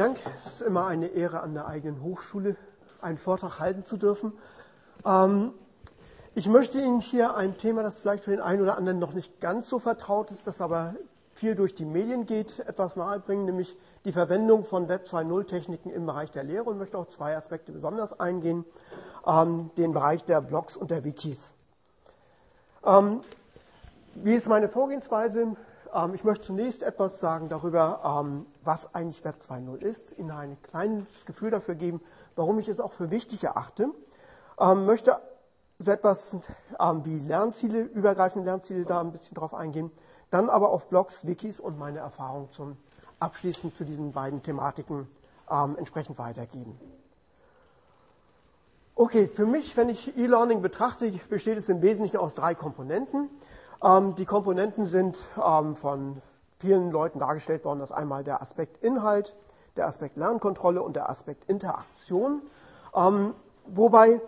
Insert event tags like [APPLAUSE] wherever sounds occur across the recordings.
Dank. Es ist immer eine Ehre, an der eigenen Hochschule einen Vortrag halten zu dürfen. Ähm, ich möchte Ihnen hier ein Thema, das vielleicht für den einen oder anderen noch nicht ganz so vertraut ist, das aber viel durch die Medien geht, etwas nahebringen, nämlich die Verwendung von Web 2.0 Techniken im Bereich der Lehre und möchte auch zwei Aspekte besonders eingehen, ähm, den Bereich der Blogs und der Wikis. Ähm, wie ist meine Vorgehensweise? Ähm, ich möchte zunächst etwas sagen darüber, ähm, was eigentlich Web 2.0 ist, Ihnen ein kleines Gefühl dafür geben, warum ich es auch für wichtig erachte. Ähm, möchte so etwas wie Lernziele, übergreifende Lernziele da ein bisschen drauf eingehen. Dann aber auf Blogs, Wikis und meine Erfahrung zum abschließend zu diesen beiden Thematiken entsprechend weitergeben. Okay, für mich, wenn ich E-Learning betrachte, besteht es im Wesentlichen aus drei Komponenten. Ähm, die Komponenten sind ähm, von vielen Leuten dargestellt worden. Das ist einmal der Aspekt Inhalt, der Aspekt Lernkontrolle und der Aspekt Interaktion. Ähm, wobei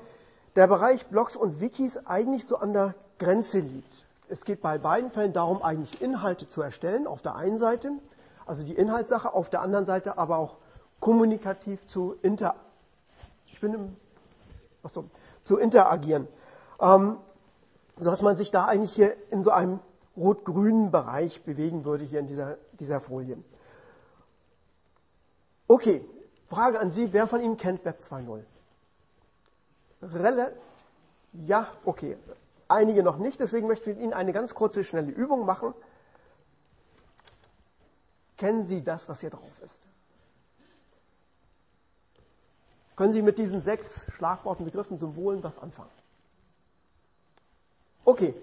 der Bereich Blogs und Wikis eigentlich so an der Grenze liegt. Es geht bei beiden Fällen darum, eigentlich Inhalte zu erstellen, auf der einen Seite, also die Inhaltssache, auf der anderen Seite aber auch kommunikativ zu, inter, ich bin im, achso, zu interagieren. Ähm, sodass man sich da eigentlich hier in so einem rot-grünen Bereich bewegen würde, hier in dieser, dieser Folie. Okay, Frage an Sie, wer von Ihnen kennt Web 2.0? Rel ja, okay. Einige noch nicht, deswegen möchte ich mit Ihnen eine ganz kurze, schnelle Übung machen. Kennen Sie das, was hier drauf ist? Können Sie mit diesen sechs Schlagworten, Begriffen, Symbolen was anfangen? Okay,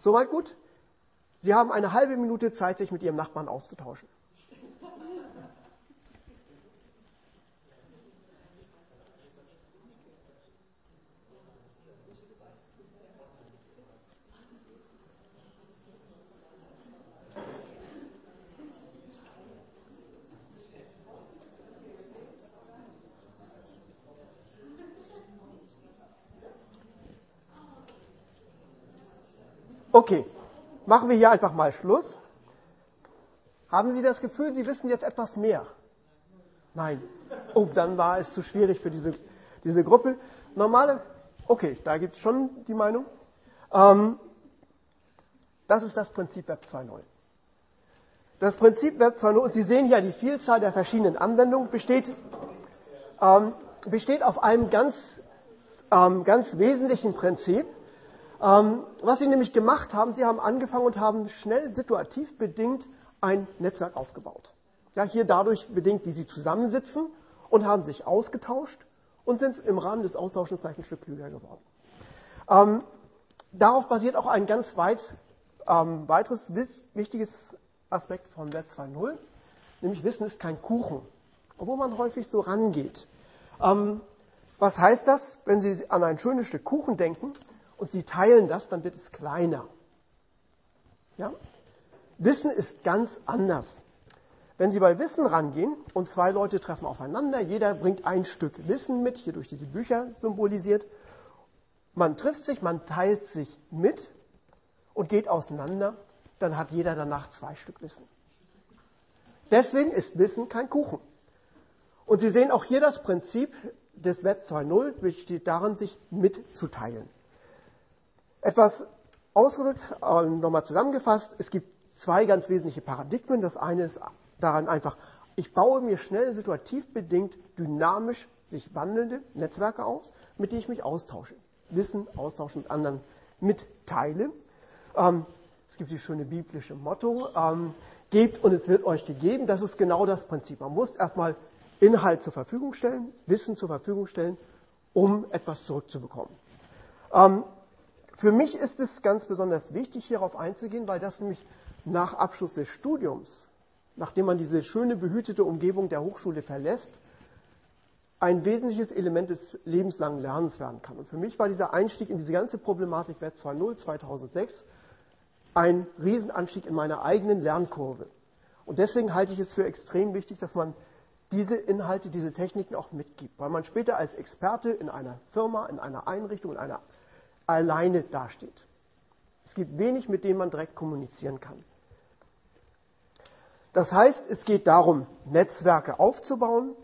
soweit gut? Sie haben eine halbe Minute Zeit, sich mit Ihrem Nachbarn auszutauschen. Okay, machen wir hier einfach mal Schluss. Haben Sie das Gefühl, Sie wissen jetzt etwas mehr? Nein. Oh, dann war es zu schwierig für diese, diese Gruppe. Normale, okay, da gibt es schon die Meinung. Ähm, das ist das Prinzip Web 2.0. Das Prinzip Web 2.0, und Sie sehen hier die Vielzahl der verschiedenen Anwendungen, besteht, ähm, besteht auf einem ganz, ähm, ganz wesentlichen Prinzip, was sie nämlich gemacht haben, sie haben angefangen und haben schnell situativ bedingt ein Netzwerk aufgebaut. Ja, hier dadurch bedingt, wie sie zusammensitzen und haben sich ausgetauscht und sind im Rahmen des Austauschens gleich ein Stück klüger geworden. Ähm, darauf basiert auch ein ganz weit, ähm, weiteres wichtiges Aspekt von Web 2.0, nämlich Wissen ist kein Kuchen, obwohl man häufig so rangeht. Ähm, was heißt das, wenn Sie an ein schönes Stück Kuchen denken? Und Sie teilen das, dann wird es kleiner. Ja? Wissen ist ganz anders. Wenn Sie bei Wissen rangehen und zwei Leute treffen aufeinander, jeder bringt ein Stück Wissen mit, hier durch diese Bücher symbolisiert, man trifft sich, man teilt sich mit und geht auseinander, dann hat jeder danach zwei Stück Wissen. Deswegen ist Wissen kein Kuchen. Und Sie sehen auch hier das Prinzip des Web 2.0 besteht darin, sich mitzuteilen. Etwas ausgedrückt, nochmal zusammengefasst, es gibt zwei ganz wesentliche Paradigmen. Das eine ist daran einfach, ich baue mir schnell situativ bedingt dynamisch sich wandelnde Netzwerke aus, mit denen ich mich austausche. Wissen austauschen mit anderen mitteile. Ähm, es gibt die schöne biblische Motto, ähm, gebt und es wird euch gegeben. Das ist genau das Prinzip. Man muss erstmal Inhalt zur Verfügung stellen, Wissen zur Verfügung stellen, um etwas zurückzubekommen. Ähm, für mich ist es ganz besonders wichtig, hierauf einzugehen, weil das nämlich nach Abschluss des Studiums, nachdem man diese schöne behütete Umgebung der Hochschule verlässt, ein wesentliches Element des lebenslangen Lernens werden kann. Und für mich war dieser Einstieg in diese ganze Problematik Web 2.0 2006 ein Riesenanstieg in meiner eigenen Lernkurve. Und deswegen halte ich es für extrem wichtig, dass man diese Inhalte, diese Techniken auch mitgibt, weil man später als Experte in einer Firma, in einer Einrichtung, in einer alleine dasteht. Es gibt wenig, mit dem man direkt kommunizieren kann. Das heißt, es geht darum, Netzwerke aufzubauen.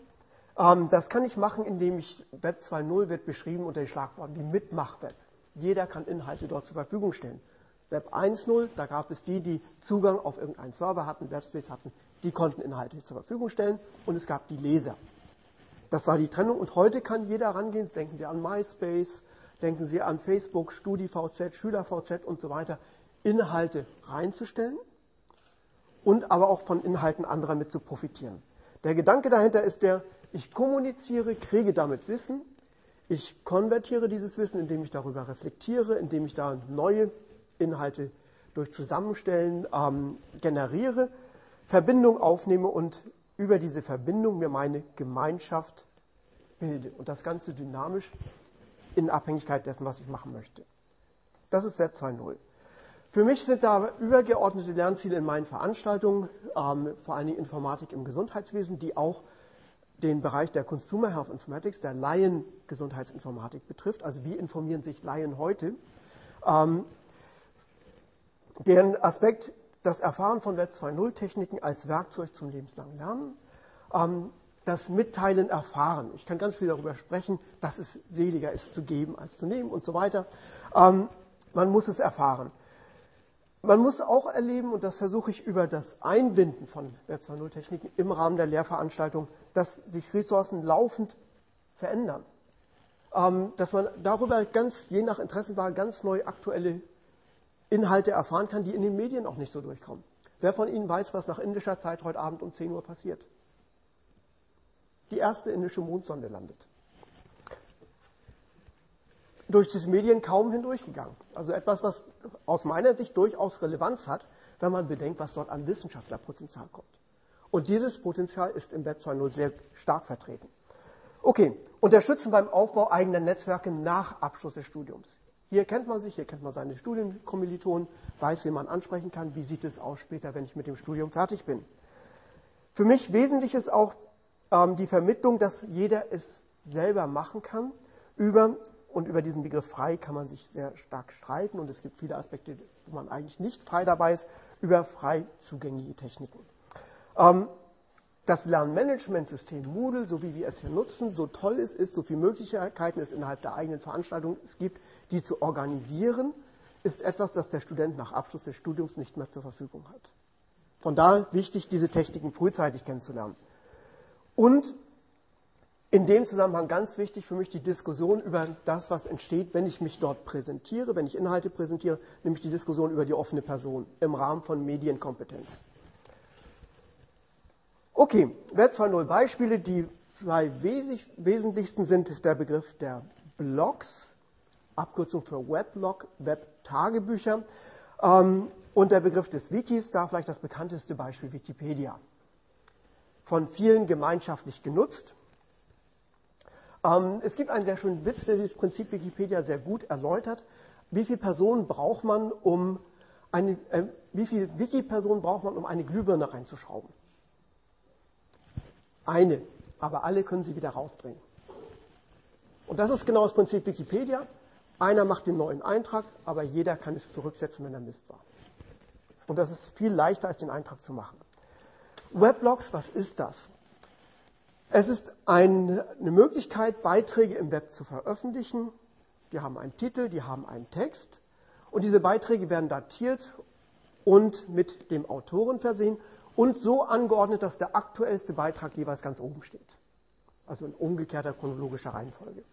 Ähm, das kann ich machen, indem ich Web 2.0 wird beschrieben unter den Schlagworten wie Mitmachweb. Jeder kann Inhalte dort zur Verfügung stellen. Web 1.0, da gab es die, die Zugang auf irgendeinen Server hatten, Webspace hatten, die konnten Inhalte zur Verfügung stellen und es gab die Leser. Das war die Trennung und heute kann jeder rangehen. Denken Sie an MySpace, denken Sie an Facebook, StudiVZ, SchülerVZ und so weiter, Inhalte reinzustellen und aber auch von Inhalten anderer mit zu profitieren. Der Gedanke dahinter ist der, ich kommuniziere, kriege damit Wissen, ich konvertiere dieses Wissen, indem ich darüber reflektiere, indem ich da neue Inhalte durch Zusammenstellen ähm, generiere, Verbindung aufnehme und über diese Verbindung mir meine Gemeinschaft bilde. Und das Ganze dynamisch in Abhängigkeit dessen, was ich machen möchte. Das ist Web 2.0. Für mich sind da übergeordnete Lernziele in meinen Veranstaltungen, ähm, vor allen Dingen Informatik im Gesundheitswesen, die auch den Bereich der Consumer Health Informatics, der Laien-Gesundheitsinformatik betrifft. Also wie informieren sich Laien heute? Ähm, deren Aspekt, das Erfahren von Web 2.0 Techniken als Werkzeug zum lebenslangen Lernen, ähm, das Mitteilen erfahren. Ich kann ganz viel darüber sprechen, dass es seliger ist zu geben als zu nehmen und so weiter. Ähm, man muss es erfahren. Man muss auch erleben, und das versuche ich über das Einbinden von Web 2.0 Techniken im Rahmen der Lehrveranstaltung, dass sich Ressourcen laufend verändern. Ähm, dass man darüber ganz, je nach Interessenwahl, ganz neu aktuelle Inhalte erfahren kann, die in den Medien auch nicht so durchkommen. Wer von Ihnen weiß, was nach indischer Zeit heute Abend um 10 Uhr passiert? Die erste indische Mondsonde landet. Durch die Medien kaum hindurchgegangen. Also etwas, was aus meiner Sicht durchaus Relevanz hat, wenn man bedenkt, was dort an Wissenschaftlerpotenzial kommt. Und dieses Potenzial ist im Web 2.0 sehr stark vertreten. Okay, unterstützen beim Aufbau eigener Netzwerke nach Abschluss des Studiums. Hier kennt man sich, hier kennt man seine Studienkommilitonen, weiß, wie man ansprechen kann, wie sieht es aus später, wenn ich mit dem Studium fertig bin. Für mich wesentlich ist auch ähm, die Vermittlung, dass jeder es selber machen kann. Über, und über diesen Begriff frei kann man sich sehr stark streiten und es gibt viele Aspekte, wo man eigentlich nicht frei dabei ist, über frei zugängliche Techniken. Ähm, das Lernmanagementsystem Moodle, so wie wir es hier nutzen, so toll es ist, so viele Möglichkeiten es innerhalb der eigenen Veranstaltung es gibt, die zu organisieren, ist etwas, das der Student nach Abschluss des Studiums nicht mehr zur Verfügung hat. Von daher wichtig, diese Techniken frühzeitig kennenzulernen. Und in dem Zusammenhang ganz wichtig für mich die Diskussion über das, was entsteht, wenn ich mich dort präsentiere, wenn ich Inhalte präsentiere, nämlich die Diskussion über die offene Person im Rahmen von Medienkompetenz. Okay, Web 2.0 Beispiele. Die zwei wesentlichsten sind der Begriff der Blogs, Abkürzung für Weblog, Web-Tagebücher ähm, und der Begriff des Wikis, da vielleicht das bekannteste Beispiel Wikipedia. Von vielen gemeinschaftlich genutzt. Ähm, es gibt einen sehr schönen Witz, der dieses Prinzip Wikipedia sehr gut erläutert. Wie viele Personen braucht man, um eine, äh, wie viele Wiki-Personen braucht man, um eine Glühbirne reinzuschrauben? Eine, aber alle können sie wieder rausdrehen. Und das ist genau das Prinzip Wikipedia. Einer macht den neuen Eintrag, aber jeder kann es zurücksetzen, wenn er Mist war. Und das ist viel leichter, als den Eintrag zu machen. Weblogs, was ist das? Es ist eine Möglichkeit, Beiträge im Web zu veröffentlichen. Die haben einen Titel, die haben einen Text. Und diese Beiträge werden datiert und mit dem Autoren versehen und so angeordnet, dass der aktuellste Beitrag jeweils ganz oben steht. Also in umgekehrter chronologischer Reihenfolge.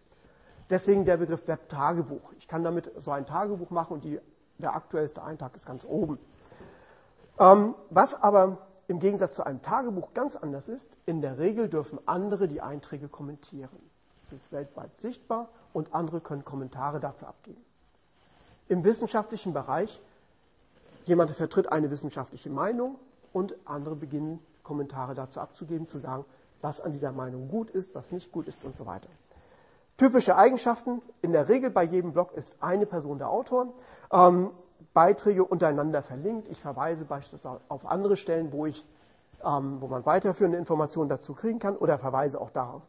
Deswegen der Begriff Web-Tagebuch. Ich kann damit so ein Tagebuch machen und die, der aktuellste Eintrag ist ganz oben. Ähm, was aber im Gegensatz zu einem Tagebuch ganz anders ist, in der Regel dürfen andere die Einträge kommentieren. Es ist weltweit sichtbar und andere können Kommentare dazu abgeben. Im wissenschaftlichen Bereich, jemand vertritt eine wissenschaftliche Meinung, und andere beginnen Kommentare dazu abzugeben, zu sagen, was an dieser Meinung gut ist, was nicht gut ist und so weiter. Typische Eigenschaften, in der Regel bei jedem Blog ist eine Person der Autor, ähm, Beiträge untereinander verlinkt, ich verweise beispielsweise auf andere Stellen, wo, ich, ähm, wo man weiterführende Informationen dazu kriegen kann oder verweise auch darauf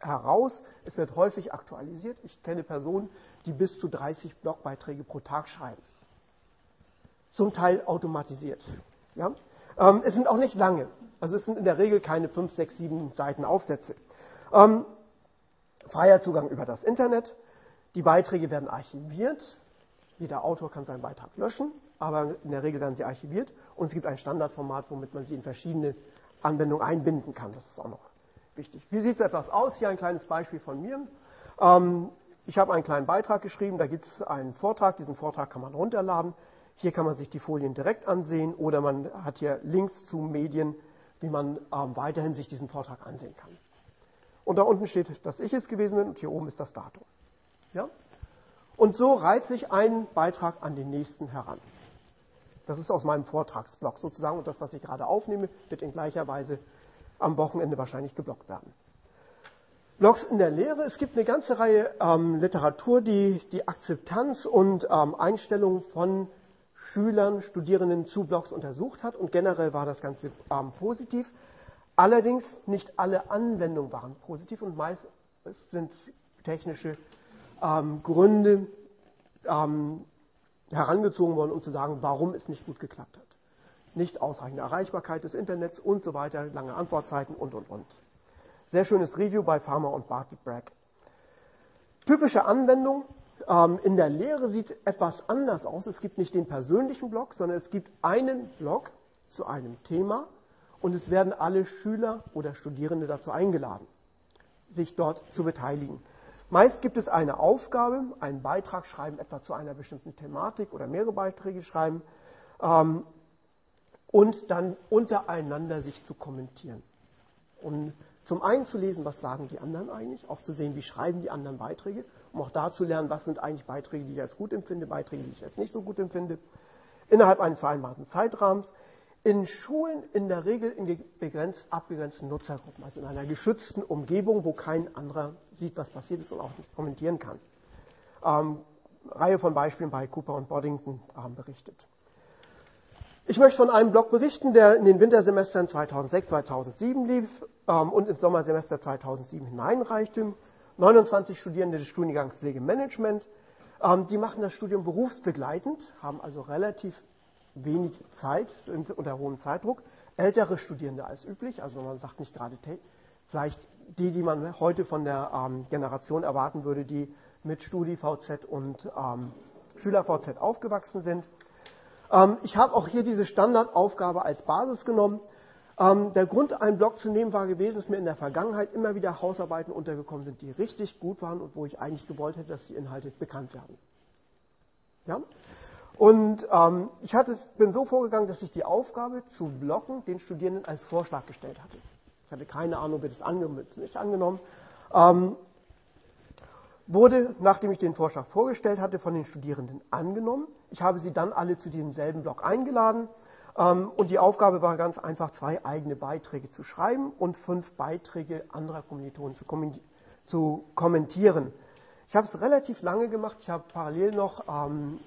heraus. Es wird häufig aktualisiert. Ich kenne Personen, die bis zu 30 Blogbeiträge pro Tag schreiben. Zum Teil automatisiert. Ja? Ähm, es sind auch nicht lange. Also es sind in der Regel keine fünf, sechs, sieben Seiten Aufsätze. Ähm, freier Zugang über das Internet. Die Beiträge werden archiviert. Jeder Autor kann seinen Beitrag löschen, aber in der Regel werden sie archiviert. Und es gibt ein Standardformat, womit man sie in verschiedene Anwendungen einbinden kann. Das ist auch noch wichtig. Wie sieht es etwas aus? Hier ein kleines Beispiel von mir. Ähm, ich habe einen kleinen Beitrag geschrieben, da gibt es einen Vortrag, diesen Vortrag kann man runterladen. Hier kann man sich die Folien direkt ansehen oder man hat hier Links zu Medien, wie man ähm, weiterhin sich diesen Vortrag ansehen kann. Und da unten steht, dass ich es gewesen bin und hier oben ist das Datum. Ja? Und so reiht sich ein Beitrag an den nächsten heran. Das ist aus meinem Vortragsblock sozusagen und das, was ich gerade aufnehme, wird in gleicher Weise am Wochenende wahrscheinlich geblockt werden. Blogs in der Lehre. Es gibt eine ganze Reihe ähm, Literatur, die die Akzeptanz und ähm, Einstellung von Schülern, Studierenden zu Blogs untersucht hat und generell war das Ganze ähm, positiv. Allerdings nicht alle Anwendungen waren positiv und meist sind technische ähm, Gründe ähm, herangezogen worden, um zu sagen, warum es nicht gut geklappt hat. Nicht ausreichende Erreichbarkeit des Internets und so weiter, lange Antwortzeiten und, und, und. Sehr schönes Review bei Farmer und Bartlett Bragg. Typische Anwendung ähm, in der Lehre sieht etwas anders aus. Es gibt nicht den persönlichen Blog, sondern es gibt einen Blog zu einem Thema und es werden alle Schüler oder Studierende dazu eingeladen, sich dort zu beteiligen. Meist gibt es eine Aufgabe, einen Beitrag schreiben, etwa zu einer bestimmten Thematik oder mehrere Beiträge schreiben ähm, und dann untereinander sich zu kommentieren. Und zum einen zu lesen, was sagen die anderen eigentlich, auch zu sehen, wie schreiben die anderen Beiträge, um auch da zu lernen, was sind eigentlich Beiträge, die ich als gut empfinde, Beiträge, die ich als nicht so gut empfinde, innerhalb eines vereinbarten Zeitrahmens. In Schulen in der Regel in begrenzt, abgegrenzten Nutzergruppen, also in einer geschützten Umgebung, wo kein anderer sieht, was passiert ist und auch nicht kommentieren kann. Ähm, Reihe von Beispielen bei Cooper und Boddington ähm, berichtet. Ich möchte von einem Blog berichten, der in den Wintersemestern 2006, 2007 lief ähm, und ins Sommersemester 2007 hineinreichte. 29 Studierende des Studiengangs Pflegemanagement. Ähm, die machen das Studium berufsbegleitend, haben also relativ wenig Zeit, sind unter hohem Zeitdruck. Ältere Studierende als üblich, also man sagt nicht gerade vielleicht die, die man heute von der ähm, Generation erwarten würde, die mit StudiVZ und ähm, SchülerVZ aufgewachsen sind. Ähm, ich habe auch hier diese Standardaufgabe als Basis genommen. Ähm, der Grund, einen Blog zu nehmen, war gewesen, dass mir in der Vergangenheit immer wieder Hausarbeiten untergekommen sind, die richtig gut waren und wo ich eigentlich gewollt hätte, dass die Inhalte bekannt werden. Ja? Und ähm, ich hatte, bin so vorgegangen, dass ich die Aufgabe zu blocken den Studierenden als Vorschlag gestellt hatte. Ich hatte keine Ahnung, wie das angenommen nicht angenommen. Ähm, wurde, nachdem ich den Vorschlag vorgestellt hatte, von den Studierenden angenommen. Ich habe sie dann alle zu diesem selben Blog eingeladen ähm, und die Aufgabe war ganz einfach, zwei eigene Beiträge zu schreiben und fünf Beiträge anderer Kommilitonen zu, kommentieren. Ich habe es relativ lange gemacht. Ich habe parallel noch ähm,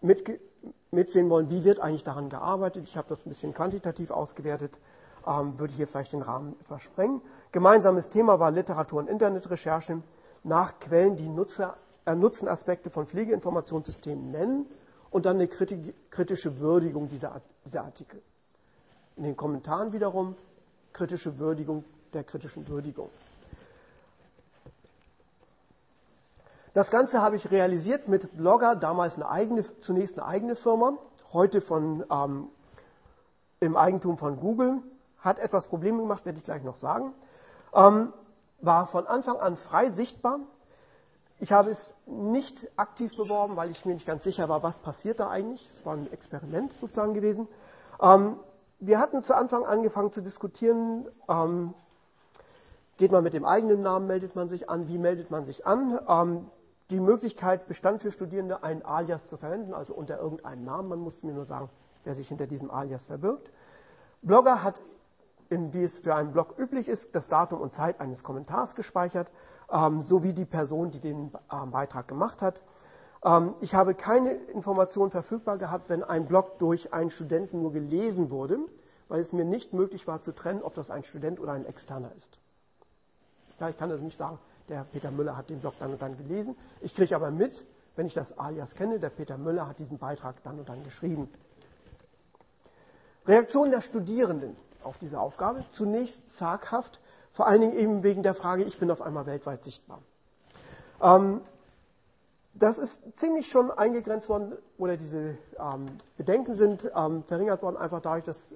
mitsehen wollen, wie wird eigentlich daran gearbeitet. Ich habe das ein bisschen quantitativ ausgewertet, ähm, würde hier vielleicht den Rahmen etwas sprengen. Gemeinsames Thema war Literatur und Internetrecherche nach Quellen, die Nutzer, äh, Nutzenaspekte von Pflegeinformationssystemen nennen und dann eine kritische Würdigung dieser, dieser Artikel. In den Kommentaren wiederum kritische Würdigung der kritischen Würdigung. Das Ganze habe ich realisiert mit Blogger, damals eine eigene, zunächst eine eigene Firma, heute von, ähm, im Eigentum von Google, hat etwas Probleme gemacht, werde ich gleich noch sagen. Ähm, war von Anfang an frei sichtbar. Ich habe es nicht aktiv beworben, weil ich mir nicht ganz sicher war, was passiert da eigentlich. Es war ein Experiment sozusagen gewesen. Ähm, wir hatten zu Anfang angefangen zu diskutieren, ähm, geht man mit dem eigenen Namen, meldet man sich an, wie meldet man sich an. Ähm, die Möglichkeit bestand für Studierende, ein Alias zu verwenden, also unter irgendeinem Namen. Man musste mir nur sagen, wer sich hinter diesem Alias verbirgt. Blogger hat in, wie es für einen Blog üblich ist, das Datum und Zeit eines Kommentars gespeichert, ähm, sowie die Person, die den ähm, Beitrag gemacht hat. Ähm, ich habe keine Informationen verfügbar gehabt, wenn ein Blog durch einen Studenten nur gelesen wurde, weil es mir nicht möglich war zu trennen, ob das ein Student oder ein Externer ist. Ja, ich kann also nicht sagen, der Peter Müller hat den Blog dann und dann gelesen. Ich kriege aber mit, wenn ich das Alias kenne, der Peter Müller hat diesen Beitrag dann und dann geschrieben. Reaktion der Studierenden auf diese Aufgabe. Zunächst zaghaft, vor allen Dingen eben wegen der Frage, ich bin auf einmal weltweit sichtbar. Ähm, das ist ziemlich schon eingegrenzt worden, oder diese ähm, Bedenken sind ähm, verringert worden, einfach dadurch, dass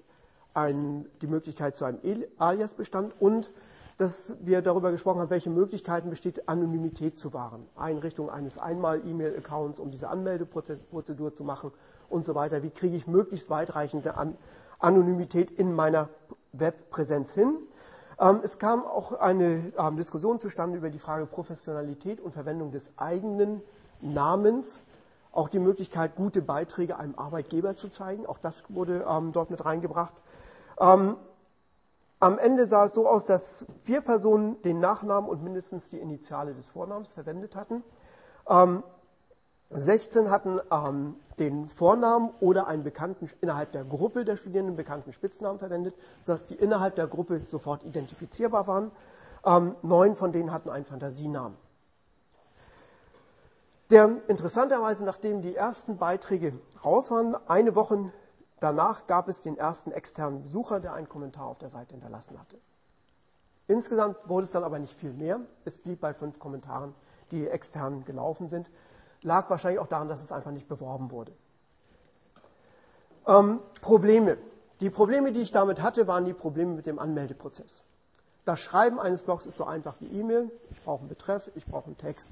ein, die Möglichkeit zu einem Alias bestand und dass wir darüber gesprochen haben, welche Möglichkeiten besteht, Anonymität zu wahren. Einrichtung eines Einmal-E-Mail-Accounts, um diese Anmeldeprozedur zu machen und so weiter. Wie kriege ich möglichst weitreichende An Anonymität in meiner Webpräsenz hin? Ähm, es kam auch eine ähm, Diskussion zustande über die Frage Professionalität und Verwendung des eigenen Namens. Auch die Möglichkeit, gute Beiträge einem Arbeitgeber zu zeigen. Auch das wurde ähm, dort mit reingebracht. Am Ende sah es so aus, dass vier Personen den Nachnamen und mindestens die Initiale des Vornamens verwendet hatten. Ähm, 16 hatten ähm, den Vornamen oder einen bekannten innerhalb der Gruppe der Studierenden bekannten Spitznamen verwendet, sodass die innerhalb der Gruppe sofort identifizierbar waren. Ähm, neun von denen hatten einen Fantasienamen. Der interessanterweise, nachdem die ersten Beiträge raus waren, eine Woche Danach gab es den ersten externen Besucher, der einen Kommentar auf der Seite hinterlassen hatte. Insgesamt wurde es dann aber nicht viel mehr. Es blieb bei fünf Kommentaren, die extern gelaufen sind. Lag wahrscheinlich auch daran, dass es einfach nicht beworben wurde. Ähm, Probleme. Die Probleme, die ich damit hatte, waren die Probleme mit dem Anmeldeprozess. Das Schreiben eines Blogs ist so einfach wie E-Mail. Ich brauche einen Betreff, ich brauche einen Text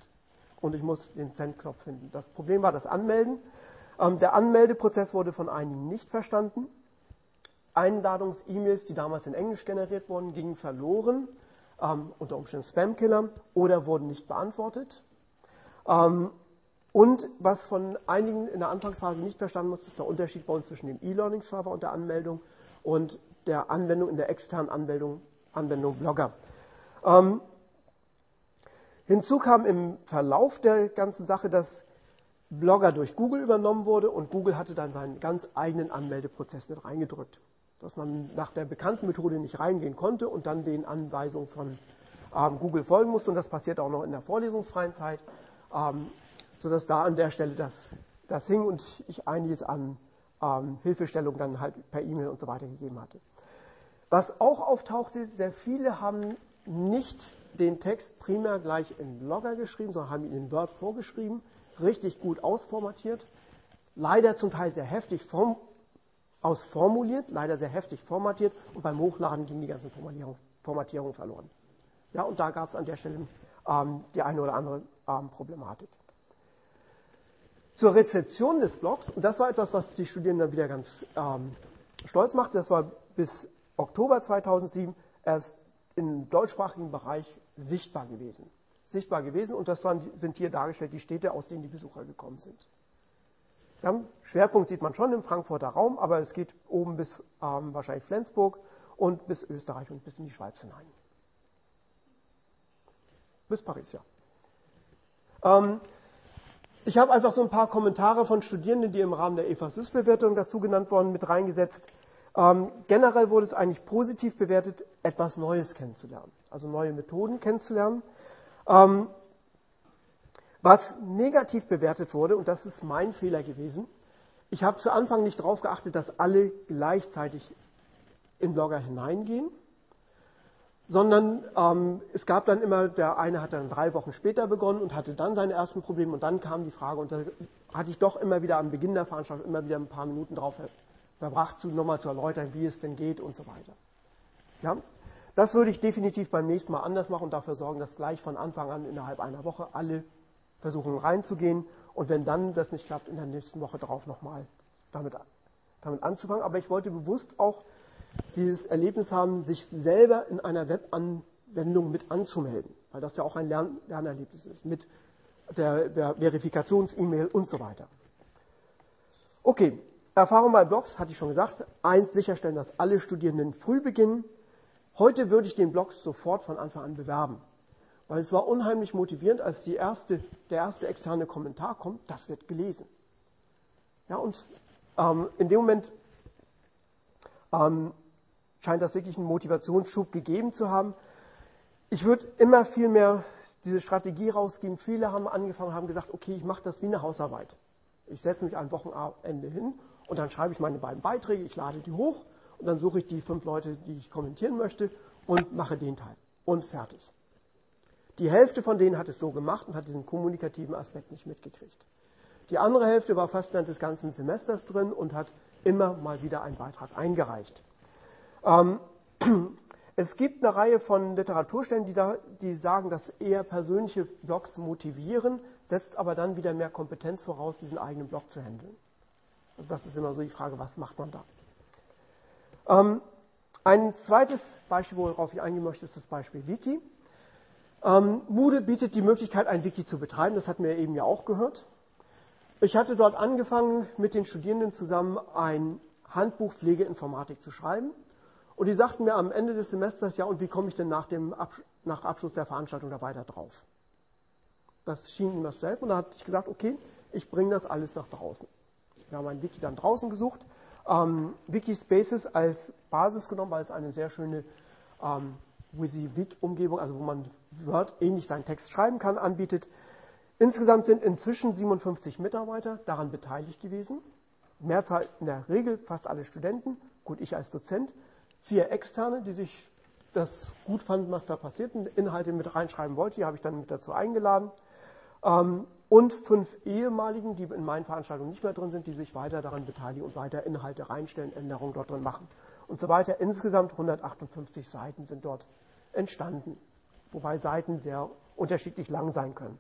und ich muss den Send-Knopf finden. Das Problem war das Anmelden. Ähm, der Anmeldeprozess wurde von einigen nicht verstanden. Einladungs-E-Mails, die damals in Englisch generiert wurden, gingen verloren, ähm, unter Umständen Spam-Killer, oder wurden nicht beantwortet. Ähm, und was von einigen in der Anfangsphase nicht verstanden muss, ist der Unterschied bei uns zwischen dem E-Learning-Server und der Anmeldung und der Anwendung in der externen Anmeldung, Anwendung Blogger. Ähm, hinzu kam im Verlauf der ganzen Sache, dass Blogger durch Google übernommen wurde und Google hatte dann seinen ganz eigenen Anmeldeprozess mit reingedrückt. Dass man nach der bekannten Methode nicht reingehen konnte und dann den Anweisungen von ähm, Google folgen musste. Und das passiert auch noch in der vorlesungsfreien Zeit, ähm, sodass da an der Stelle das, das hing und ich einiges an ähm, Hilfestellung dann halt per E-Mail und so weiter gegeben hatte. Was auch auftauchte, sehr viele haben nicht den Text primär gleich in Blogger geschrieben, sondern haben ihn in Word vorgeschrieben richtig gut ausformatiert, leider zum Teil sehr heftig form, ausformuliert, leider sehr heftig formatiert und beim Hochladen ging die ganze Formatierung, Formatierung verloren. Ja, und da gab es an der Stelle ähm, die eine oder andere ähm, Problematik. Zur Rezeption des Blogs, und das war etwas, was die Studierenden wieder ganz ähm, stolz machte, das war bis Oktober 2007 erst im deutschsprachigen Bereich sichtbar gewesen sichtbar gewesen und das waren, sind hier dargestellt die Städte, aus denen die Besucher gekommen sind. Ja, Schwerpunkt sieht man schon im Frankfurter Raum, aber es geht oben bis ähm, wahrscheinlich Flensburg und bis Österreich und bis in die Schweiz hinein. Bis Paris, ja. Ähm, ich habe einfach so ein paar Kommentare von Studierenden, die im Rahmen der EFASYS-Bewertung dazu genannt wurden, mit reingesetzt. Ähm, generell wurde es eigentlich positiv bewertet, etwas Neues kennenzulernen, also neue Methoden kennenzulernen. Ähm, was negativ bewertet wurde, und das ist mein Fehler gewesen, ich habe zu Anfang nicht darauf geachtet, dass alle gleichzeitig in Blogger hineingehen, sondern ähm, es gab dann immer, der eine hat dann drei Wochen später begonnen und hatte dann seine ersten Probleme und dann kam die Frage und da hatte ich doch immer wieder am Beginn der Veranstaltung immer wieder ein paar Minuten drauf verbracht, zu, nochmal zu erläutern, wie es denn geht und so weiter. Ja? Das würde ich definitiv beim nächsten Mal anders machen und dafür sorgen, dass gleich von Anfang an innerhalb einer Woche alle versuchen reinzugehen und wenn dann das nicht klappt, in der nächsten Woche darauf nochmal damit, damit anzufangen. Aber ich wollte bewusst auch dieses Erlebnis haben, sich selber in einer Webanwendung mit anzumelden, weil das ja auch ein Lern Lernerlebnis ist, mit der, Verifikations-E-Mail und so weiter. Okay, Erfahrung bei Blogs hatte ich schon gesagt. Eins, sicherstellen, dass alle Studierenden früh beginnen. Heute würde ich den Blog sofort von Anfang an bewerben. Weil es war unheimlich motivierend, als erste, der erste externe Kommentar kommt, das wird gelesen. Ja, und ähm, in dem Moment ähm, scheint das wirklich einen Motivationsschub gegeben zu haben. Ich würde immer viel mehr diese Strategie rausgeben. Viele haben angefangen, haben gesagt, okay, ich mache das wie eine Hausarbeit. Ich setze mich am Wochenende hin und dann schreibe ich meine beiden Beiträge, ich lade die hoch und dann suche ich die fünf Leute, die ich kommentieren möchte und mache den Teil. Und fertig. Die Hälfte von denen hat es so gemacht und hat diesen kommunikativen Aspekt nicht mitgekriegt. Die andere Hälfte war fast während des ganzen Semesters drin und hat immer mal wieder einen Beitrag eingereicht. Ähm, [CLEARS THROAT] es gibt eine Reihe von Literaturstellen, die, da, die sagen, dass eher persönliche Blogs motivieren, setzt aber dann wieder mehr Kompetenz voraus, diesen eigenen Blog zu handeln. Also das ist immer so die Frage, was macht man da? Ähm, ein zweites Beispiel, worauf ich eingehen möchte, ist das Beispiel Wiki. Ähm, Moodle bietet die Möglichkeit, ein Wiki zu betreiben. Das hatten wir eben ja auch gehört. Ich hatte dort angefangen, mit den Studierenden zusammen ein Handbuch Pflegeinformatik zu schreiben. Und die sagten mir am Ende des Semesters, ja, und wie komme ich denn nach, dem Absch nach Abschluss der Veranstaltung da weiter drauf? Das schien ihm das selbst. Und da hatte ich gesagt, okay, ich bringe das alles nach draußen. Wir haben ein Wiki dann draußen gesucht, ähm, Wikispaces als Basis genommen, weil es eine sehr schöne ähm, WYSIWYG-Umgebung, also wo man Word ähnlich seinen Text schreiben kann, anbietet. Insgesamt sind inzwischen 57 Mitarbeiter daran beteiligt gewesen. Mehrzahl in der Regel fast alle Studenten, gut ich als Dozent, vier Externe, die sich das gut fanden, was da passiert, und Inhalte mit reinschreiben wollten, die habe ich dann mit dazu eingeladen. Ähm, und fünf ehemaligen, die in meinen Veranstaltungen nicht mehr drin sind, die sich weiter daran beteiligen und weiter Inhalte reinstellen, Änderungen dort drin machen und so weiter. Insgesamt 158 Seiten sind dort entstanden, wobei Seiten sehr unterschiedlich lang sein können.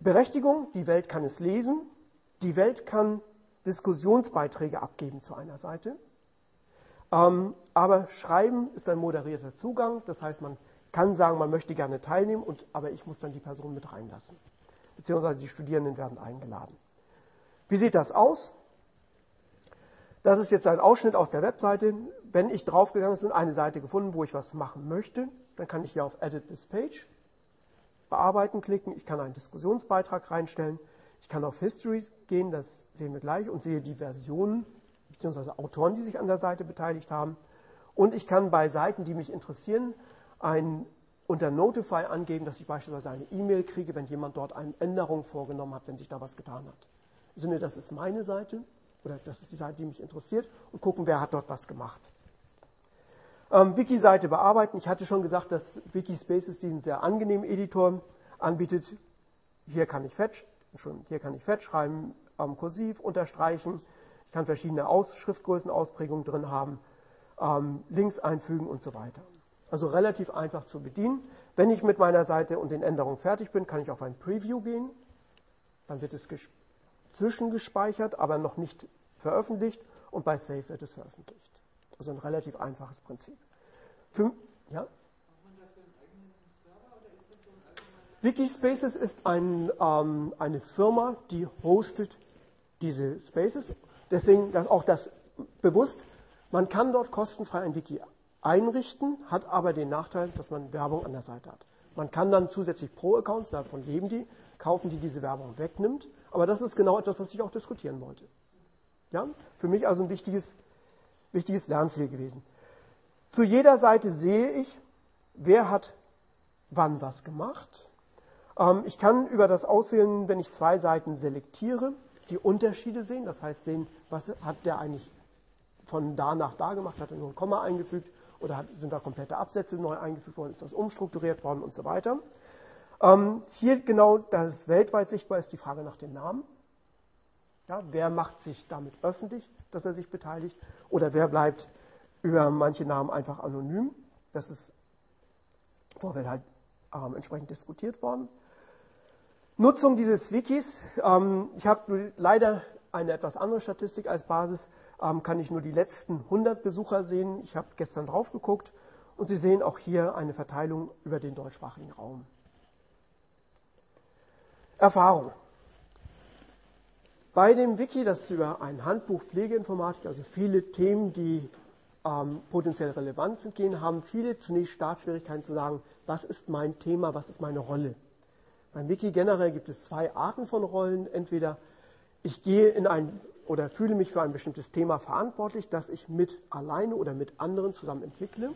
Berechtigung, die Welt kann es lesen, die Welt kann Diskussionsbeiträge abgeben zu einer Seite, ähm, aber Schreiben ist ein moderierter Zugang, das heißt, man kann sagen, man möchte gerne teilnehmen, und, aber ich muss dann die Person mit reinlassen. Beziehungsweise die Studierenden werden eingeladen. Wie sieht das aus? Das ist jetzt ein Ausschnitt aus der Webseite. Wenn ich draufgegangen bin, eine Seite gefunden, wo ich was machen möchte, dann kann ich hier auf Edit this Page, Bearbeiten klicken. Ich kann einen Diskussionsbeitrag reinstellen. Ich kann auf History gehen, das sehen wir gleich, und sehe die Versionen bzw. Autoren, die sich an der Seite beteiligt haben. Und ich kann bei Seiten, die mich interessieren, ein, unter Notify angeben, dass ich beispielsweise eine E-Mail kriege, wenn jemand dort eine Änderung vorgenommen hat, wenn sich da was getan hat. Im Sinne, das ist meine Seite oder das ist die Seite, die mich interessiert und gucken, wer hat dort was gemacht. Ähm, Wiki-Seite bearbeiten. Ich hatte schon gesagt, dass Wikispaces diesen sehr angenehmen Editor anbietet. Hier kann ich Fetch, hier kann ich Fetch schreiben, ähm, kursiv unterstreichen. Ich kann verschiedene Aus Schriftgrößen, Ausprägungen drin haben, ähm, Links einfügen und so weiter. Also relativ einfach zu bedienen. Wenn ich mit meiner Seite und den Änderungen fertig bin, kann ich auf ein Preview gehen. Dann wird es zwischengespeichert, aber noch nicht veröffentlicht und bei Save wird es veröffentlicht. Also ein relativ einfaches Prinzip. Für, ja? Wikispaces ist ein, ähm, eine Firma, die hostet diese Spaces. Deswegen auch das bewusst. Man kann dort kostenfrei ein Wiki einrichten, hat aber den Nachteil, dass man Werbung an der Seite hat. Man kann dann zusätzlich Pro-Accounts, davon leben die, kaufen, die diese Werbung wegnimmt. Aber das ist genau etwas, was ich auch diskutieren wollte. Ja? Für mich also ein wichtiges, wichtiges Lernziel gewesen. Zu jeder Seite sehe ich, wer hat wann was gemacht. Ähm, ich kann über das Auswählen, wenn ich zwei Seiten selektiere, die Unterschiede sehen. Das heißt sehen, was hat der eigentlich von da nach da gemacht, hat er nur ein Komma eingefügt oder sind da komplette Absätze neu eingefügt worden, ist das umstrukturiert worden und so weiter. Ähm, hier genau, dass es weltweit sichtbar ist, die Frage nach dem Namen. Ja, wer macht sich damit öffentlich, dass er sich beteiligt? Oder wer bleibt über manche Namen einfach anonym? Das ist vorher halt ähm, entsprechend diskutiert worden. Nutzung dieses Wikis. Ähm, ich habe leider eine etwas andere Statistik als Basis ähm, kann ich nur die letzten 100 Besucher sehen. Ich habe gestern drauf geguckt und Sie sehen auch hier eine Verteilung über den deutschsprachigen Raum. Erfahrung. Bei dem Wiki, das ist über ein Handbuch Pflegeinformatik, also viele Themen, die ähm, potenziell relevant sind, gehen, haben viele zunächst Startschwierigkeiten zu sagen, was ist mein Thema, was ist meine Rolle. Beim Wiki generell gibt es zwei Arten von Rollen. Entweder ich gehe in ein oder fühle mich für ein bestimmtes Thema verantwortlich, das ich mit alleine oder mit anderen zusammen entwickle.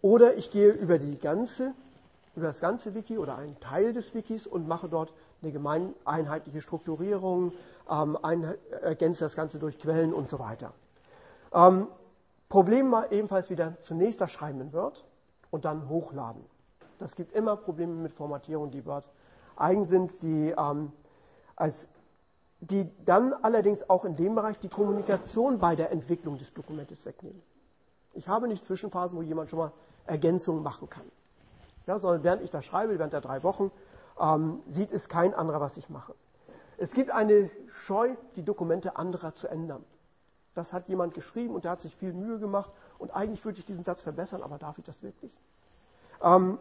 Oder ich gehe über die ganze, über das ganze Wiki oder einen Teil des Wikis und mache dort eine gemein einheitliche Strukturierung, ähm, ein, ergänze das Ganze durch Quellen und so weiter. Ähm, Problem war ebenfalls wieder zunächst das Schreiben in Word und dann hochladen. Das gibt immer Probleme mit Formatierung, die Word eigen sind, die, ähm, als, die dann allerdings auch in dem Bereich die Kommunikation bei der Entwicklung des Dokumentes wegnehmen. Ich habe nicht Zwischenphasen, wo jemand schon mal Ergänzungen machen kann. Ja, sondern während ich das schreibe, während der drei Wochen, ähm, sieht es kein anderer, was ich mache. Es gibt eine Scheu, die Dokumente anderer zu ändern. Das hat jemand geschrieben und der hat sich viel Mühe gemacht und eigentlich würde ich diesen Satz verbessern, aber darf ich das wirklich? Ähm,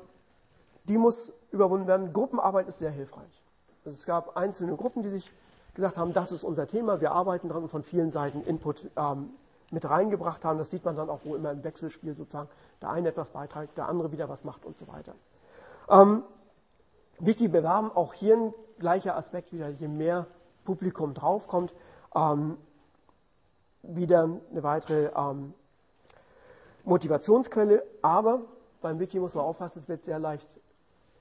die muss überwunden werden. Gruppenarbeit ist sehr hilfreich. Also es gab einzelne Gruppen, die sich gesagt haben, das ist unser Thema, wir arbeiten daran und von vielen Seiten Input ähm, mit reingebracht haben. Das sieht man dann auch, wo immer im Wechselspiel sozusagen der eine etwas beiträgt, der andere wieder was macht und so weiter. Ähm, Wiki bewerben, auch hier ein gleicher Aspekt wieder, je mehr Publikum draufkommt, ähm, wieder eine weitere ähm, Motivationsquelle, aber beim Wiki muss man aufpassen, es wird sehr leicht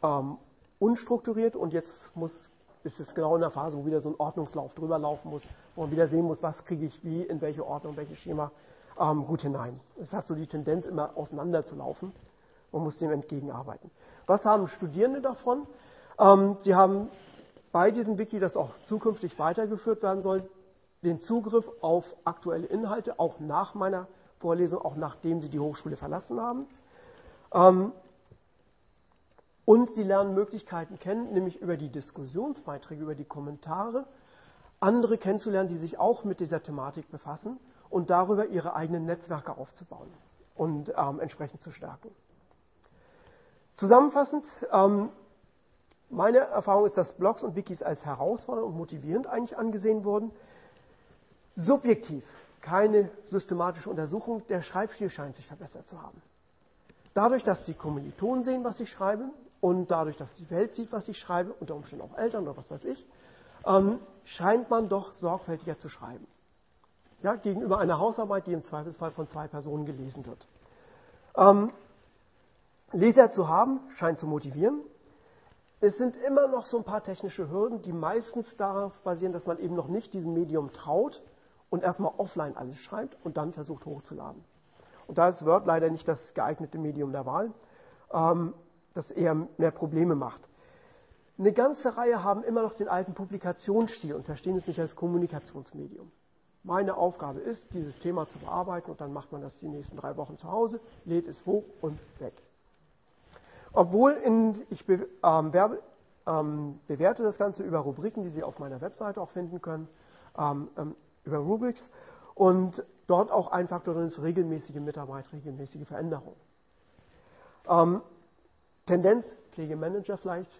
ähm, unstrukturiert und jetzt muss, ist es genau in der Phase, wo wieder so ein Ordnungslauf drüber laufen muss, wo man wieder sehen muss, was kriege ich wie, in welche Ordnung, welches Schema ähm, gut hinein. Es hat so die Tendenz, immer auseinanderzulaufen. Man muss dem entgegenarbeiten. Was haben Studierende davon? Ähm, sie haben bei diesem Wiki, das auch zukünftig weitergeführt werden soll, den Zugriff auf aktuelle Inhalte, auch nach meiner Vorlesung, auch nachdem sie die Hochschule verlassen haben. Ähm, und sie lernen Möglichkeiten kennen, nämlich über die Diskussionsbeiträge, über die Kommentare, andere kennenzulernen, die sich auch mit dieser Thematik befassen und darüber ihre eigenen Netzwerke aufzubauen und ähm, entsprechend zu stärken. Zusammenfassend, ähm, meine Erfahrung ist, dass Blogs und Wikis als herausfordernd und motivierend eigentlich angesehen wurden. Subjektiv keine systematische Untersuchung, der Schreibstil scheint sich verbessert zu haben. Dadurch, dass die Kommilitonen sehen, was ich schreibe, und dadurch, dass die Welt sieht, was ich schreibe, unter Umständen auch Eltern oder was weiß ich, ähm, scheint man doch sorgfältiger zu schreiben. Ja, gegenüber einer Hausarbeit, die im Zweifelsfall von zwei Personen gelesen wird. Ähm, Leser zu haben, scheint zu motivieren. Es sind immer noch so ein paar technische Hürden, die meistens darauf basieren, dass man eben noch nicht diesem Medium traut und erstmal offline alles schreibt und dann versucht hochzuladen. Und da ist Word leider nicht das geeignete Medium der Wahl, ähm, das eher mehr Probleme macht. Eine ganze Reihe haben immer noch den alten Publikationsstil und verstehen es nicht als Kommunikationsmedium. Meine Aufgabe ist, dieses Thema zu bearbeiten und dann macht man das die nächsten drei Wochen zu Hause, lädt es hoch und weg. Obwohl in, ich be, ähm, werbe, ähm, bewerte das Ganze über Rubriken, die Sie auf meiner Webseite auch finden können, ähm, ähm über Rubrics und dort auch ein Faktor drin ist regelmäßige Mitarbeit, regelmäßige Veränderung. Tendenz, Pflegemanager vielleicht,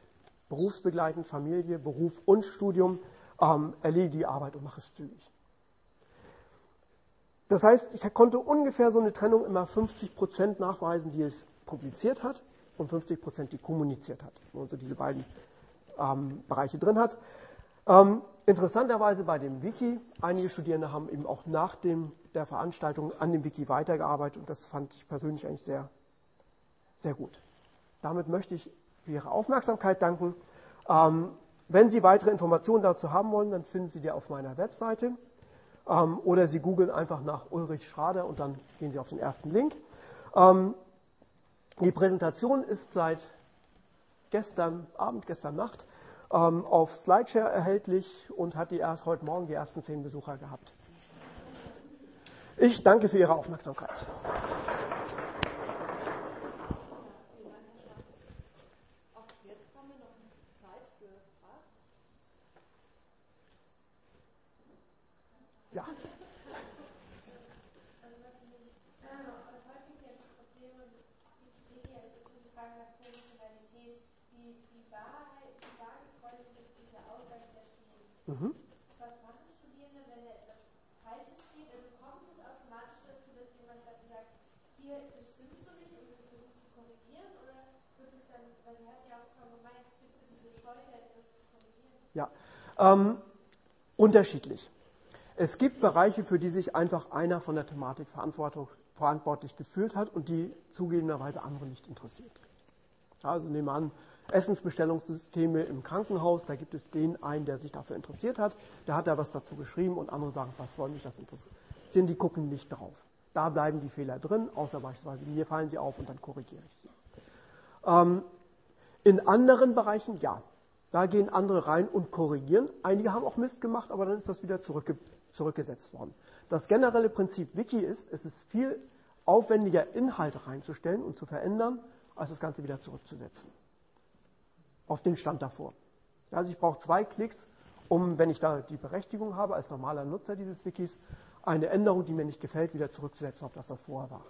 berufsbegleitend, Familie, Beruf und Studium, ähm, erledige die Arbeit und mache es zügig. Das heißt, ich konnte ungefähr so eine Trennung immer 50 Prozent nachweisen, die es publiziert hat und 50 Prozent, die kommuniziert hat. Wo man so diese beiden ähm, Bereiche drin hat. Ähm, interessanterweise bei dem Wiki, einige Studierende haben eben auch nach dem, der Veranstaltung an dem Wiki weitergearbeitet und das fand ich persönlich eigentlich sehr, sehr gut. Damit möchte ich für Ihre Aufmerksamkeit danken. Ähm, wenn Sie weitere Informationen dazu haben wollen, dann finden Sie die auf meiner Webseite. Ähm, oder Sie googeln einfach nach Ulrich Schrader und dann gehen Sie auf den ersten Link. Ähm, die Präsentation ist seit gestern Abend, gestern Nacht ähm, auf Slideshare erhältlich und hat die erst heute Morgen die ersten zehn Besucher gehabt. Ich danke für Ihre Aufmerksamkeit. Ja. Mhm. Was machen Studierende, wenn da etwas Falsches steht? Also kommt es automatisch dazu, dass jemand dann sagt, hier, das stimmt so nicht und das versucht zu korrigieren? Oder wird es dann, weil Sie hatten ja auch schon gemeint, gibt es diese Scheu, etwas zu korrigieren? Ja, ähm, unterschiedlich. Es gibt Bereiche, für die sich einfach einer von der Thematik verantwortlich gefühlt hat und die zugegebenerweise andere nicht interessiert. Also nehmen wir an, Essensbestellungssysteme im Krankenhaus, da gibt es den einen, der sich dafür interessiert hat, der hat da was dazu geschrieben und andere sagen, was soll mich das interessieren, die gucken nicht drauf. da bleiben die Fehler drin, außer beispielsweise mir fallen sie auf und dann korrigiere ich sie. Ähm, in anderen Bereichen ja. Da gehen andere rein und korrigieren. Einige haben auch Mist gemacht, aber dann ist das wieder zurückge zurückgesetzt worden. Das generelle Prinzip Wiki ist, es ist viel aufwendiger, Inhalte reinzustellen und zu verändern, als das Ganze wieder zurückzusetzen. Auf den Stand davor. Also ich brauche zwei Klicks, um, wenn ich da die Berechtigung habe, als normaler Nutzer dieses Wikis, eine Änderung, die mir nicht gefällt, wieder zurückzusetzen, auf das das vorher war.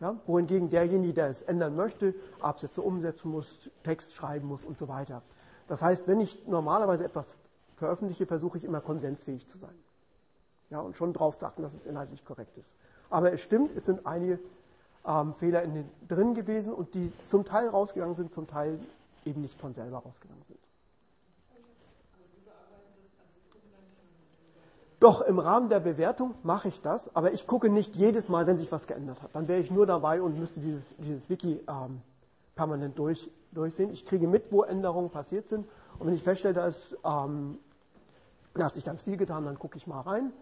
Ja? Wohingegen derjenige, der es ändern möchte, Absätze umsetzen muss, Text schreiben muss und so weiter. Das heißt, wenn ich normalerweise etwas veröffentliche, versuche ich immer konsensfähig zu sein. Ja, und schon darauf zu achten, dass es inhaltlich korrekt ist. Aber es stimmt, es sind einige ähm, Fehler in den, drin gewesen und die zum Teil rausgegangen sind, zum Teil eben nicht von selber rausgegangen sind. Doch im Rahmen der Bewertung mache ich das, aber ich gucke nicht jedes Mal, wenn sich was geändert hat. Dann wäre ich nur dabei und müsste dieses, dieses Wiki ähm, permanent durch, durchsehen. Ich kriege mit, wo Änderungen passiert sind. Und wenn ich feststelle, da, ist, ähm, da hat sich ganz viel getan, dann gucke ich mal rein.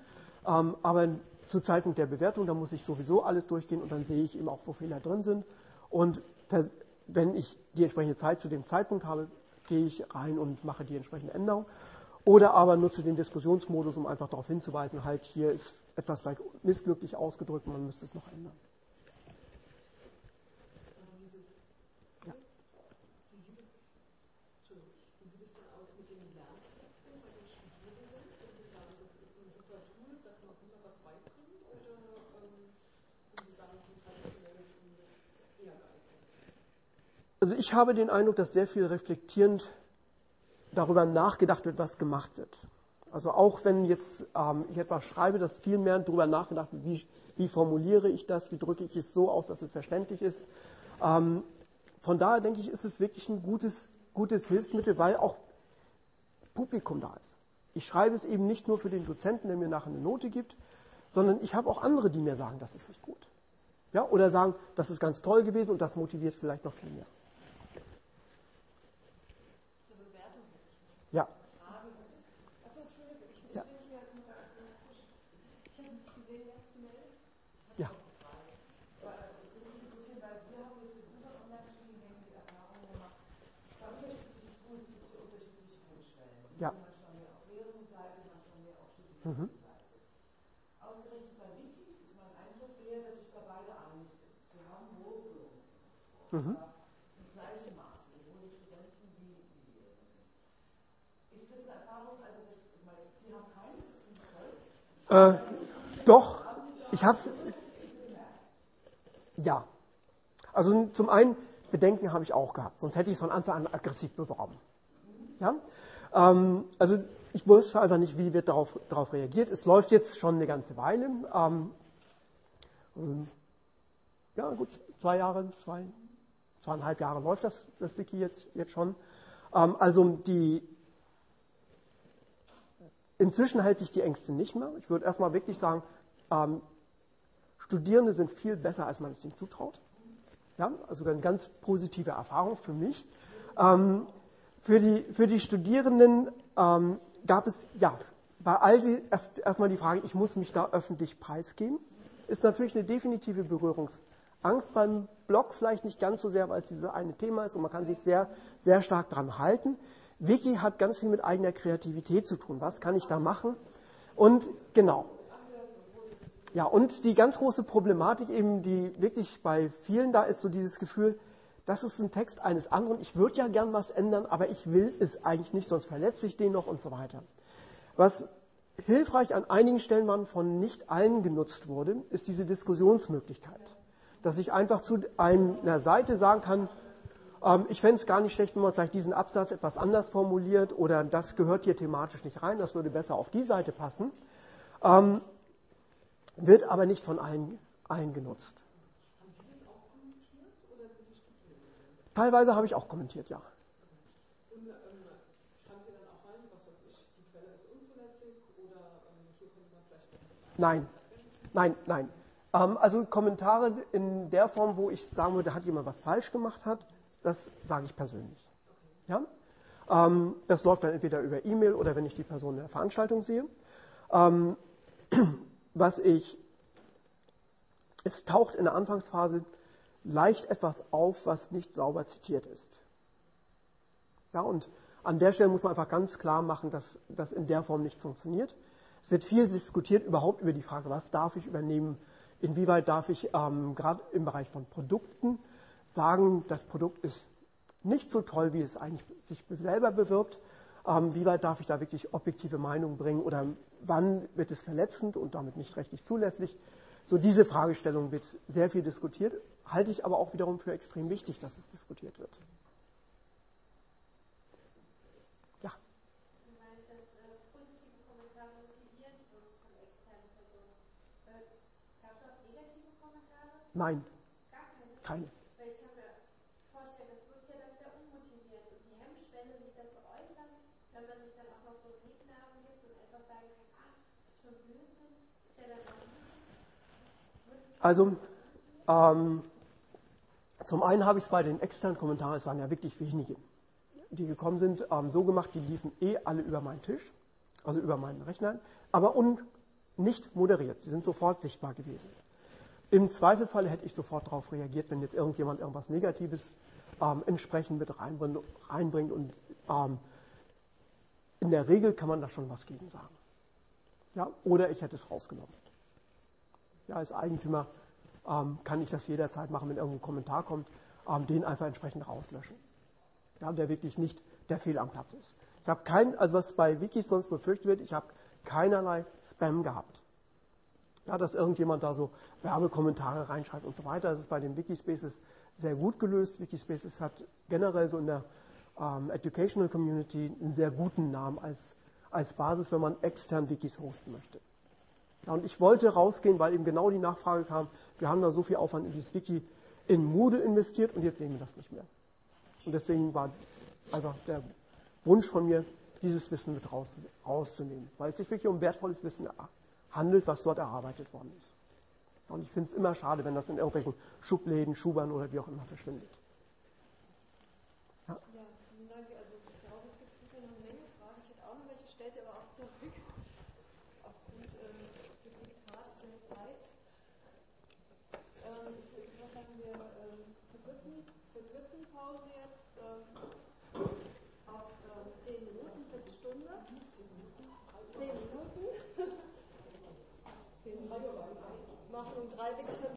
Ähm, aber zu Zeitpunkt der Bewertung, da muss ich sowieso alles durchgehen und dann sehe ich eben auch, wo Fehler drin sind. Und wenn ich die entsprechende Zeit zu dem Zeitpunkt habe, gehe ich rein und mache die entsprechende Änderung. Oder aber nutze den Diskussionsmodus, um einfach darauf hinzuweisen, halt hier ist etwas vielleicht missglücklich ausgedrückt, man müsste es noch ändern. Also ich habe den Eindruck, dass sehr viel reflektierend darüber nachgedacht wird, was gemacht wird. Also auch wenn jetzt ähm, ich etwas schreibe, dass viel mehr darüber nachgedacht wird, wie, wie, formuliere ich das, wie drücke ich es so aus, dass es verständlich ist. Ähm, von daher denke ich, ist es wirklich ein gutes, gutes Hilfsmittel, weil auch Publikum da ist. Ich schreibe es eben nicht nur für den Dozenten, der mir nachher eine Note gibt, sondern ich habe auch andere, die mir sagen, das ist nicht gut. Ja, oder sagen, das ist ganz toll gewesen und das motiviert vielleicht noch viel mehr. Ja. Ja. Ja. Ja. Mhm. Ausgerechnet bei Wikis ist mein Eindruck der, dass sich da beide einig sind. Sie haben hohe Berührungsängste. Mhm. Äh, doch, ich habe es. Ja. Also zum einen, Bedenken habe ich auch gehabt, sonst hätte ich es von Anfang an aggressiv beworben. Ja? Ähm, also ich wusste einfach nicht, wie wird darauf, darauf reagiert. Es läuft jetzt schon eine ganze Weile. Ähm, also, ja, gut, zwei Jahre, zwei, zweieinhalb Jahre läuft das, das Wiki jetzt, jetzt schon. Ähm, also die Inzwischen halte ich die Ängste nicht mehr. Ich würde erstmal wirklich sagen, ähm, Studierende sind viel besser, als man es ihnen zutraut. Ja, also eine ganz positive Erfahrung für mich. Ähm, für, die, für die Studierenden ähm, gab es, ja, bei all die, erst, erstmal die Frage, ich muss mich da öffentlich preisgeben, ist natürlich eine definitive Berührungsangst beim Blog, vielleicht nicht ganz so sehr, weil es dieses eine Thema ist und man kann sich sehr, sehr stark daran halten. Wiki hat ganz viel mit eigener Kreativität zu tun. Was kann ich da machen? Und genau. Ja, und die ganz große Problematik eben, die wirklich bei vielen da ist, so dieses Gefühl, das ist ein Text eines anderen. Ich würde ja gern was ändern, aber ich will es eigentlich nicht, sonst verletze ich den noch und so weiter. Was hilfreich an einigen Stellen man von nicht allen genutzt wurde, ist diese Diskussionsmöglichkeit. Dass ich einfach zu einer Seite sagen kann, ähm, ich fände es gar nicht schlecht, wenn man vielleicht diesen Absatz etwas anders formuliert oder das gehört hier thematisch nicht rein, das würde besser auf die Seite passen. Ähm, wird aber nicht von allen, allen genutzt. Teilweise habe ich auch kommentiert, ja. Nein, nein, nein. Ähm, also Kommentare in der Form, wo ich sagen würde, hat jemand was falsch gemacht hat, das sage ich persönlich. Ja? Ähm, das läuft dann entweder über E-Mail oder wenn ich die Person in der Veranstaltung sehe. Ähm, [CLEARS THROAT] was ich es taucht in der Anfangsphase leicht etwas auf, was nicht sauber zitiert ist. Ja, und an der Stelle muss man einfach ganz klar machen, dass das in der Form nicht funktioniert. Es wird viel diskutiert überhaupt über die Frage, was darf ich übernehmen, inwieweit darf ich ähm, gerade im Bereich von Produkten sagen, das Produkt ist nicht so toll, wie es eigentlich sich selber bewirbt. Ähm, wie weit darf ich da wirklich objektive Meinungen bringen oder wann wird es verletzend und damit nicht rechtlich zulässig? So diese Fragestellung wird sehr viel diskutiert, halte ich aber auch wiederum für extrem wichtig, dass es diskutiert wird. Ja. Du meinst, dass äh, positive Kommentare motivieren von, von externen Personen. Äh, Gab es auch negative Kommentare? Nein. Gar keine? Keine. Weil ich kann mir vorstellen, das wirkt ja dann sehr unmotivierend und die Hemmschwelle, sich dazu äußern, wenn man sich dann auch noch so einen Nicknamen gibt und einfach sagen kann, ah, das ist schon Blödsinn, ist ja dann auch also, ähm, zum einen habe ich es bei den externen Kommentaren, es waren ja wirklich wenige, die gekommen sind, ähm, so gemacht, die liefen eh alle über meinen Tisch, also über meinen Rechner, aber un, nicht moderiert. Sie sind sofort sichtbar gewesen. Im Zweifelsfall hätte ich sofort darauf reagiert, wenn jetzt irgendjemand irgendwas Negatives ähm, entsprechend mit reinbringt, reinbringt und ähm, in der Regel kann man da schon was gegen sagen. Ja, oder ich hätte es rausgenommen. Ja, als Eigentümer ähm, kann ich das jederzeit machen, wenn irgendein Kommentar kommt, ähm, den einfach entsprechend rauslöschen. Ja, der wirklich nicht der Fehl am Platz ist. Ich habe kein, also was bei Wikis sonst befürchtet wird, ich habe keinerlei Spam gehabt. Ja, dass irgendjemand da so Werbekommentare reinschreibt und so weiter. Das ist bei den Wikispaces sehr gut gelöst. Wikispaces hat generell so in der ähm, Educational Community einen sehr guten Namen als, als Basis, wenn man extern Wikis hosten möchte. Ja, und ich wollte rausgehen, weil eben genau die Nachfrage kam, wir haben da so viel Aufwand in dieses Wiki in Moodle investiert und jetzt sehen wir das nicht mehr. Und deswegen war einfach der Wunsch von mir, dieses Wissen mit raus, rauszunehmen, weil es sich wirklich um wertvolles Wissen handelt, was dort erarbeitet worden ist. Und ich finde es immer schade, wenn das in irgendwelchen Schubläden, Schubern oder wie auch immer verschwindet. Ja. ja, vielen Dank. Also ich glaube, es gibt sicher noch eine Menge Fragen. Ich hätte auch noch welche, stellt ihr aber auch zurück. Aufgrund ähm, des Diktats der Zeit. Ähm, ich würde sagen, wir ähm, verkürzen, verkürzen Pause jetzt ähm, auf ähm, 10 Minuten, Viertelstunde. 10 Minuten.